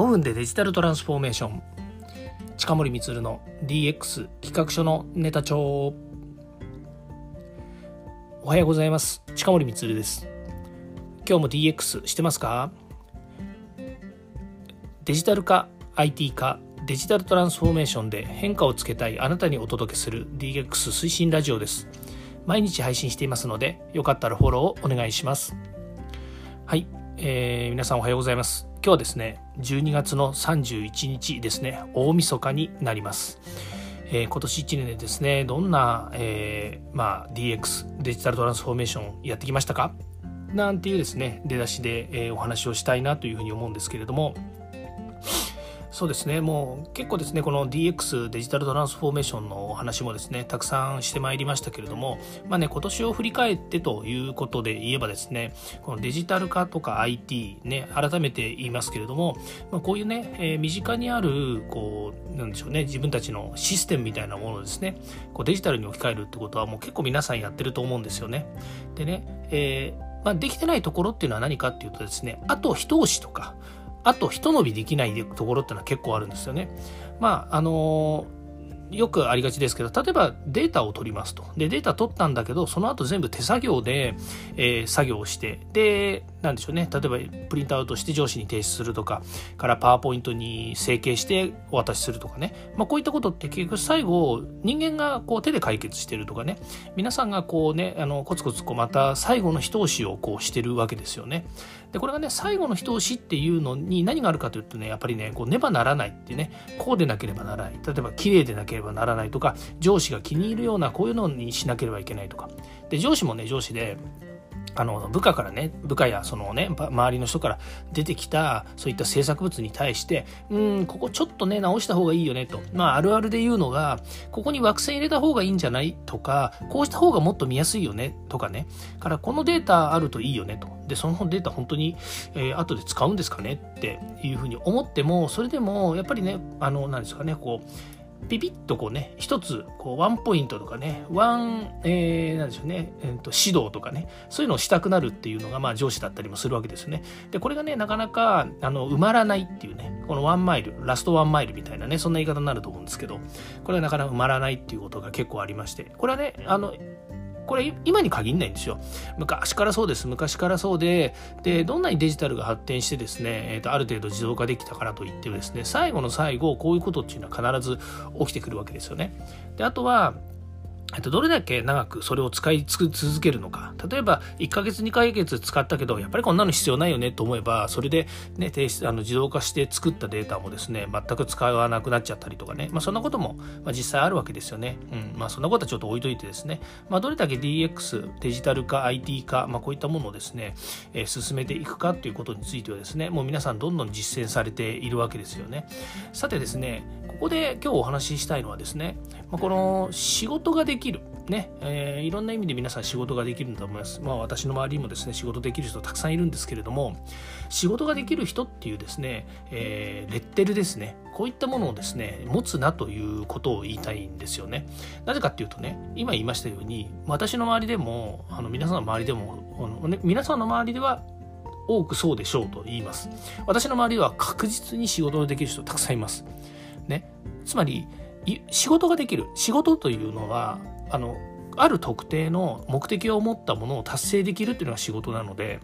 5分でデジタルトランスフォーメーション。近森光の DX 企画書のネタ帳。おはようございます。近森光です。今日も DX してますか？デジタル化 IT 化デジタルトランスフォーメーションで変化をつけたいあなたにお届けする DX 推進ラジオです。毎日配信していますのでよかったらフォローをお願いします。はい、えー、皆さんおはようございます。今日はですね12月の31日ですね大晦日になります、えー、今年1年でですねどんな、えー、まあ、DX デジタルトランスフォーメーションやってきましたか？なんていうですね出だしで、えー、お話をしたいなというふうに思うんですけれどもそうですね。もう結構ですねこの DX デジタルトランスフォーメーションのお話もですねたくさんしてまいりましたけれどもまあね今年を振り返ってということで言えばですねこのデジタル化とか IT ね改めて言いますけれども、まあ、こういうね、えー、身近にあるこうなんでしょうね自分たちのシステムみたいなものをですねこうデジタルに置き換えるってことはもう結構皆さんやってると思うんですよね。でね、えーまあ、できてないところっていうのは何かっていうとですねあと一押しとかあと一伸びできないところってのは結構あるんですよね。まああのーよくありがちですけど例えばデータを取りますと。でデータ取ったんだけどその後全部手作業で、えー、作業をして。でなんでしょうね。例えばプリントアウトして上司に提出するとかからパワーポイントに整形してお渡しするとかね、まあ、こういったことって結局最後人間がこう手で解決してるとかね。皆さんがこうねあのコツコツこうまた最後の一押しをこうしてるわけですよね。でこれがね最後の一押しっていうのに何があるかというとねやっぱりねこうねばならないってね。こうでなければならない。例えば綺麗でなければばならないとか上司が気に入るようなこういうのにしなければいけないとか。で上司もね上司であの部下からね部下やそのね周りの人から出てきたそういった制作物に対してうんここちょっとね直した方がいいよねと。まああるあるで言うのがここに枠線入れた方がいいんじゃないとかこうした方がもっと見やすいよねとかね。からこのデータあるといいよねと。でそのデータ本当に、えー、後で使うんですかねっていうふうに思ってもそれでもやっぱりねあのなんですかねこうピピッとこうね、一つ、こう、ワンポイントとかね、ワン、えー、なんでしょうね、えーと、指導とかね、そういうのをしたくなるっていうのが、まあ、上司だったりもするわけですよね。で、これがね、なかなか、あの、埋まらないっていうね、このワンマイル、ラストワンマイルみたいなね、そんな言い方になると思うんですけど、これはなかなか埋まらないっていうことが結構ありまして、これはね、あの、これ今に限んないんですよ。昔からそうです。昔からそうで、で、どんなにデジタルが発展してですね、えーと、ある程度自動化できたからといってですね、最後の最後、こういうことっていうのは必ず起きてくるわけですよね。で、あとは、どれだけ長くそれを使い続けるのか。例えば、1ヶ月2ヶ月使ったけど、やっぱりこんなの必要ないよねと思えば、それでね、提出、あの、自動化して作ったデータもですね、全く使わなくなっちゃったりとかね。まあ、そんなことも、ま、実際あるわけですよね。うん。まあ、そんなことはちょっと置いといてですね。まあ、どれだけ DX、デジタル化、IT 化、まあ、こういったものをですね、えー、進めていくかということについてはですね、もう皆さんどんどん実践されているわけですよね。さてですね、ここで今日お話ししたいのはですね、まあ、この仕事ができる、ね、えー、いろんな意味で皆さん仕事ができるんだと思います。まあ私の周りにもですね、仕事できる人たくさんいるんですけれども、仕事ができる人っていうですね、えー、レッテルですね、こういったものをですね、持つなということを言いたいんですよね。なぜかっていうとね、今言いましたように、私の周りでも、あの皆さんの周りでも、あのね、皆さんの周りでは多くそうでしょうと言います。私の周りでは確実に仕事のできる人たくさんいます。つまり、仕事ができる。仕事というのは、あのある特定の目的を持ったものを達成できるっていうのが仕事なので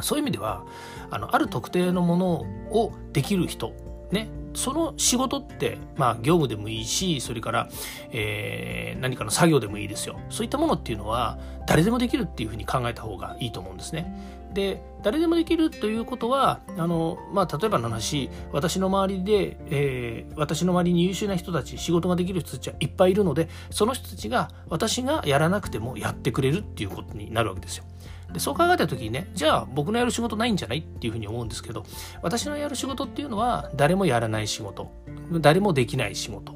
そういう意味ではあのある特定のものをできる人ねその仕事って、まあ、業務でもいいしそれから、えー、何かの作業でもいいですよそういったものっていうのは誰でもできるっていうふうに考えた方がいいと思うんですね。で誰でもできるということはあの、まあ、例えばの話私の周りで、えー、私の周りに優秀な人たち仕事ができる人たちはいっぱいいるのでその人たちが私がやらなくてもやってくれるっていうことになるわけですよ。でそう考えた時にねじゃあ僕のやる仕事ないんじゃないっていうふうに思うんですけど私のやる仕事っていうのは誰もやらない仕事誰もできない仕事。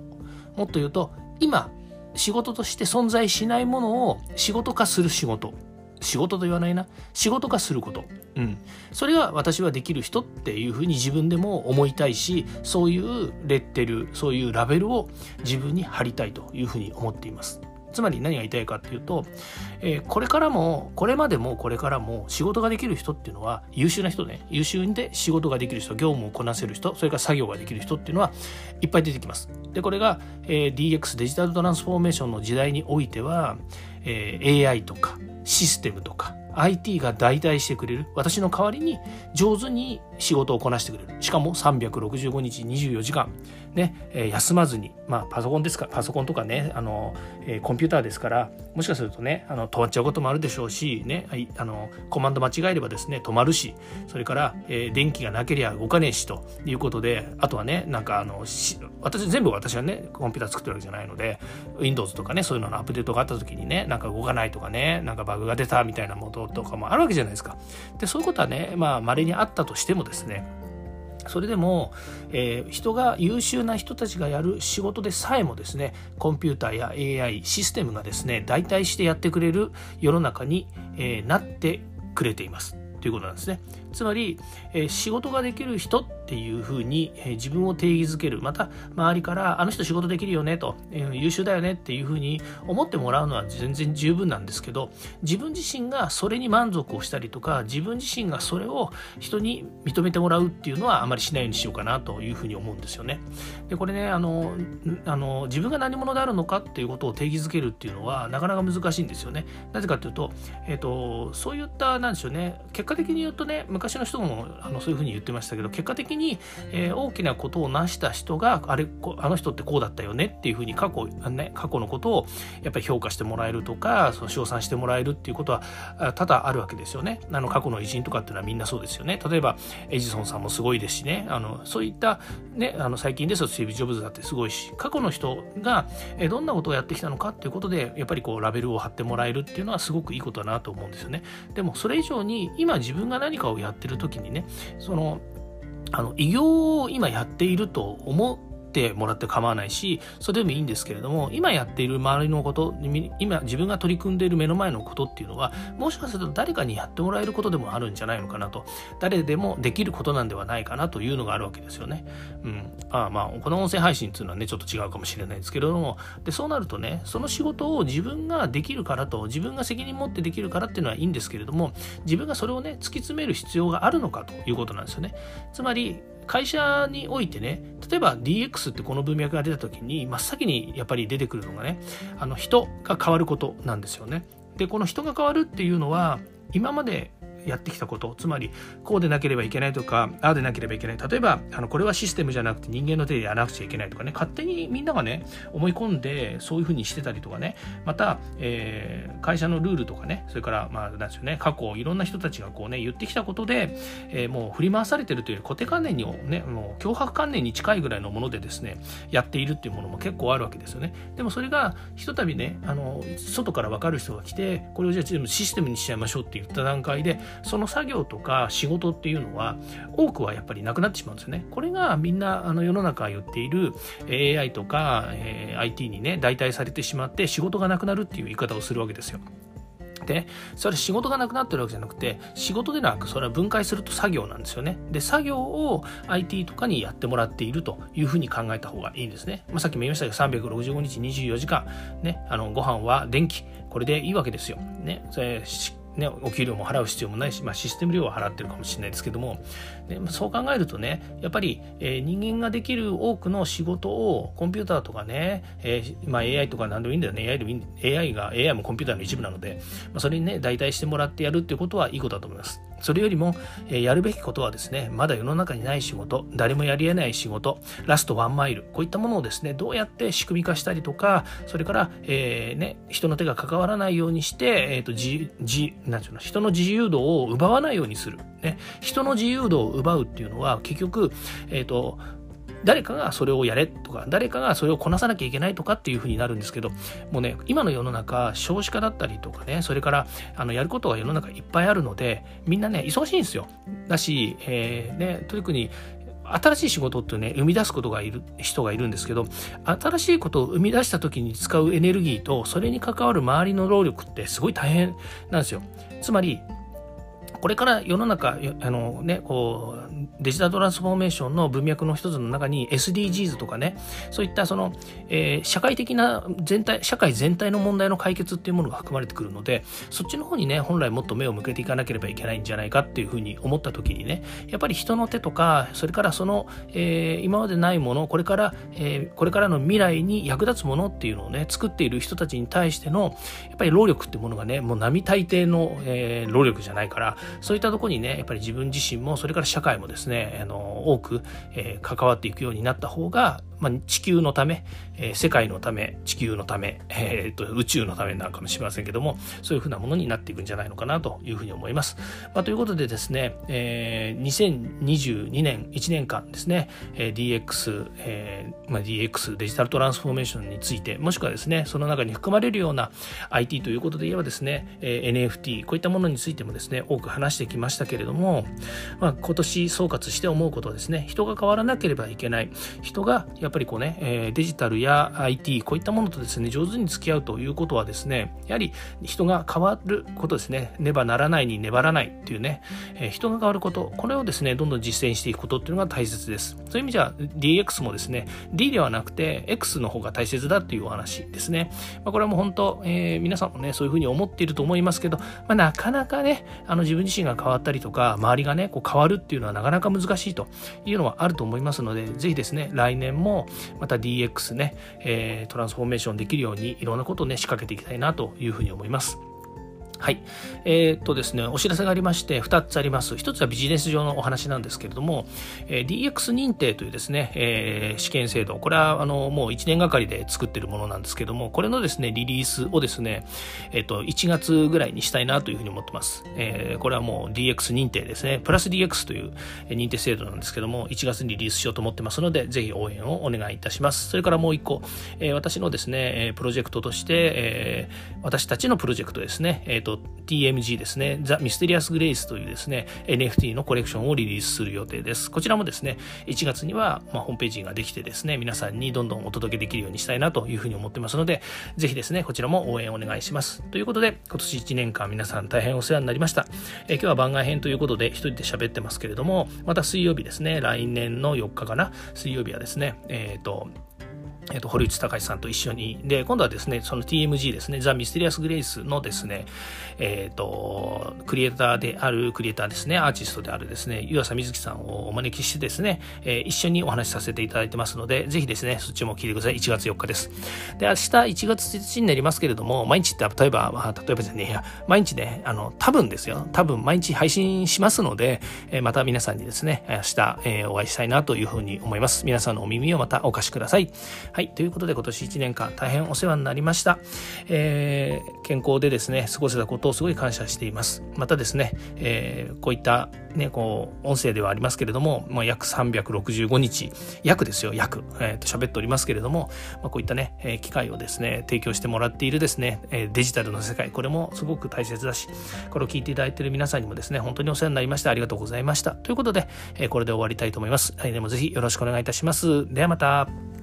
もっと言うと今仕事として存在しないものを仕事化する仕事。仕事と言わないな。仕事化すること、うん、それが私はできる人っていうふうに自分でも思いたいしそういうレッテルそういうラベルを自分に貼りたいというふうに思っていますつまり何が言いたいかっていうと、えー、これからもこれまでもこれからも仕事ができる人っていうのは優秀な人ね。優秀で仕事ができる人業務をこなせる人それから作業ができる人っていうのはいっぱい出てきます。でこれが、えー、DX デジタルトランスフォーメーションの時代においては、えー、AI とかシステムとか IT が代替してくれる私の代わりに上手に仕事をこなしてくれる。しかも365日24時間。ね、え、休まずに、まあ、パソコンですかパソコンとかねあの、え、コンピューターですからもしかするとねあの止まっちゃうこともあるでしょうし、ね、あのコマンド間違えればですね止まるしそれから、え、電気がなければ動かねえしということであとはねなんかあの私全部私はねコンピューター作ってるわけじゃないので Windows とかねそういうののアップデートがあった時にねなんか動かないとかねなんかバグが出たみたいなものとかもあるわけじゃないですか。でそういうことはねまあ稀にあったとしてもですねそれでも、えー、人が優秀な人たちがやる仕事でさえもですねコンピューターや AI システムがですね代替してやってくれる世の中に、えー、なってくれています。ということなんですね。つまり、えー、仕事ができる人っていうふうに、えー、自分を定義づけるまた周りからあの人仕事できるよねと、えー、優秀だよねっていうふうに思ってもらうのは全然十分なんですけど自分自身がそれに満足をしたりとか自分自身がそれを人に認めてもらうっていうのはあまりしないようにしようかなというふうに思うんですよね。でこれねあのあの自分が何者であるのかっていうことを定義づけるっていうのはなかなか難しいんですよね。なぜかというと,、えーと、そういったなんでしょうね結果的に言うとね昔の人もあのそういうふうに言ってましたけど結果的に、えー、大きなことを成した人があれあの人ってこうだったよねっていうふうに過去,、ね、過去のことをやっぱり評価してもらえるとかその称賛してもらえるっていうことは多々あるわけですよね。あの過去の偉人とかっていうのはみんなそうですよね。例えばエジソンさんもすごいですしねあのそういった、ね、あの最近ですとスティーブ・ジョブズだってすごいし過去の人がどんなことをやってきたのかっていうことでやっぱりこうラベルを貼ってもらえるっていうのはすごくいいことだなと思うんですよね。でもそれ以上に今自分が何かをやってる時にねそのあの偉業を今やっていると思うてもらって構わないしそれでもいいんですけれども今やっている周りのこと今自分が取り組んでいる目の前のことっていうのはもしかすると誰かにやってもらえることでもあるんじゃないのかなと誰でもできることなんではないかなというのがあるわけですよね。うん、あまあこの音声配信っていうのはねちょっと違うかもしれないですけれどもでそうなるとねその仕事を自分ができるからと自分が責任持ってできるからっていうのはいいんですけれども自分がそれをね突き詰める必要があるのかということなんですよね。つまり会社においてね例えば DX ってこの文脈が出た時に真っ先にやっぱり出てくるのがねあの人が変わることなんですよね。でこの人が変わるっていうのは今までやってきたこと。つまりこうでなければいけないとかああでなければいけない。例えばあのこれはシステムじゃなくて人間の手でやらなくちゃいけないとかね。勝手にみんながね思い込んでそういうふうにしてたりとかね。また、えー、会社のルールとかね。それからまあなんですよね。過去いろんな人たちがこうね言ってきたことで、えー、もう振り回されてるという固定観念にねもう脅迫観念に近いぐらいのものでですねやっているっていうものも結構あるわけですよね。でもそれがひとたびねあの外から分かる人が来てこれをじゃあシステムにしちゃいましょうって言った段階でその作業とか仕事っていうのは多くはやっぱりなくなってしまうんですよね。これがみんなあの世の中言っている AI とか、えー、IT にね代替されてしまって仕事がなくなるっていう言い方をするわけですよ。でそれ仕事がなくなってるわけじゃなくて仕事でなくそれは分解すると作業なんですよね。で作業を IT とかにやってもらっているというふうに考えた方がいいんですね、まあ、さっきも言いましたけど365日24時間ねあのご飯は電気。これでいいわけですよ。ね。それね、お給料も払う必要もないし、まあ、システム料は払ってるかもしれないですけども、ね、そう考えるとねやっぱり、えー、人間ができる多くの仕事をコンピューターとかね、えー、まあ、AI とか何でもいいんだよね。AI, でもいい AI が AI もコンピューターの一部なので、まあ、それにね代替してもらってやるっていうことはいいことだと思います。それよりも、え、やるべきことはですねまだ世の中にない仕事誰もやり得ない仕事ラストワンマイルこういったものをですねどうやって仕組み化したりとかそれから、えーね、人の手が関わらないようにして、えーと、じじなんていうの人の自由度を奪わないようにする、ね、人の自由度を奪うっていうのは結局、えっ、ー、と誰かがそれをやれとか誰かがそれをこなさなきゃいけないとかっていうふうになるんですけどもうね今の世の中少子化だったりとかねそれからあのやることが世の中いっぱいあるのでみんなね忙しいんですよ。だし、えー、ね特に新しい仕事ってね生み出すことがいる人がいるんですけど新しいことを生み出した時に使うエネルギーとそれに関わる周りの労力ってすごい大変なんですよ。つまりこれから世の中あの、ね、こうデジタルトランスフォーメーションの文脈の一つの中に SDGs とかねそういったその、えー、社会的な全体社会全体の問題の解決っていうものが含まれてくるのでそっちの方にね本来もっと目を向けていかなければいけないんじゃないかっていうふうに思った時にねやっぱり人の手とかそれからその、えー、今までないものこれから、えー、これからの未来に役立つものっていうのをね作っている人たちに対してのやっぱり労力っていうものがねもう並大抵の、えー、労力じゃないからそういったところにねやっぱり自分自身もそれから社会もですねあの多く、えー、関わっていくようになった方がまあ、地球のため、えー、世界のため地球のため、えー、と宇宙のためなのかもしれませんけどもそういうふうなものになっていくんじゃないのかなというふうに思います。まあ、ということでですね、えー、2022年1年間ですね、えー、DX、えーまあ、DX デジタルトランスフォーメーションについてもしくはですねその中に含まれるような IT ということで言えばですね、えー、NFT こういったものについてもですね多く話してきましたけれども、まあ、今年総括して思うことはですね人が変わらなければいけない人がややっぱりこうね、えデジタルや IT、こういったものとですね、上手に付き合うということはですね、やはり人が変わることですね、ねばならないに粘らないっていうね、え人が変わること、これをですね、どんどん実践していくことっていうのが大切です。そういう意味じゃ DX もですね、D ではなくて X の方が大切だっていうお話ですね。まあ、これはもう本当、えー、皆さんもね、そういうふうに思っていると思いますけど、まあ、なかなかね、あの自分自身が変わったりとか、周りがね、こう変わるっていうのはなかなか難しいというのはあると思いますので、ぜひですね、来年もまた DX ね、えー、トランスフォーメーションできるようにいろんなことをね仕掛けていきたいなというふうに思います。はい。えー、っとですね、お知らせがありまして、2つあります。1つはビジネス上のお話なんですけれども、えー、DX 認定というですね、えー、試験制度、これはあのもう1年がかりで作ってるものなんですけども、これのですね、リリースをですね、えっと、1月ぐらいにしたいなというふうに思ってます。えー、これはもう DX 認定ですね、プラス DX という認定制度なんですけども、1月にリリースしようと思ってますので、ぜひ応援をお願いいたします。それからもう1個、えー、私のですね、プロジェクトとして、えー、私たちのプロジェクトですね、えっ、と、TMG ですね、ザ・ミステリアス・グレイスというですね、NFT のコレクションをリリースする予定です。こちらもですね、1月には、まあ、ホームページができてですね、皆さんにどんどんお届けできるようにしたいなというふうに思ってますので、ぜひですね、こちらも応援お願いします。ということで、今年1年間皆さん大変お世話になりました。え今日は番外編ということで、一人で喋ってますけれども、また水曜日ですね、来年の4日かな、水曜日はですね、えっ、ー、と、えっ、と、堀内隆さんと一緒に、で、今度はですね、その TMG ですね、ザ・ミステリアス・グレイスのですね、えっ、ー、と、クリエイターである、クリエイターですね、アーティストであるですね、湯浅瑞希さんをお招きしてですね、えー、一緒にお話しさせていただいてますので、ぜひですね、そっちも聞いてください。1月4日です。で、明日1月1日になりますけれども、毎日って例えば、まあ、例えばじゃねえや、毎日ね、あの、多分ですよ、多分毎日配信しますので、えー、また皆さんにですね、明日、え、お会いしたいなというふうに思います。皆さんのお耳をまたお貸しください。はい、ということで今年1年間大変お世話になりました。えー、健康でですね、過ごせたことをすごい感謝しています。またですね、えー、こういったね、こう、音声ではありますけれども、まあ、約365日、約ですよ、約、えー、と喋っておりますけれども、まあ、こういったね、え、機会をですね、提供してもらっているですね、え、デジタルの世界、これもすごく大切だし、これを聞いていただいている皆さんにもですね、本当にお世話になりました。ありがとうございました。ということで、え、これで終わりたいと思います。来年もぜひよろしくお願いいたします。ではまた。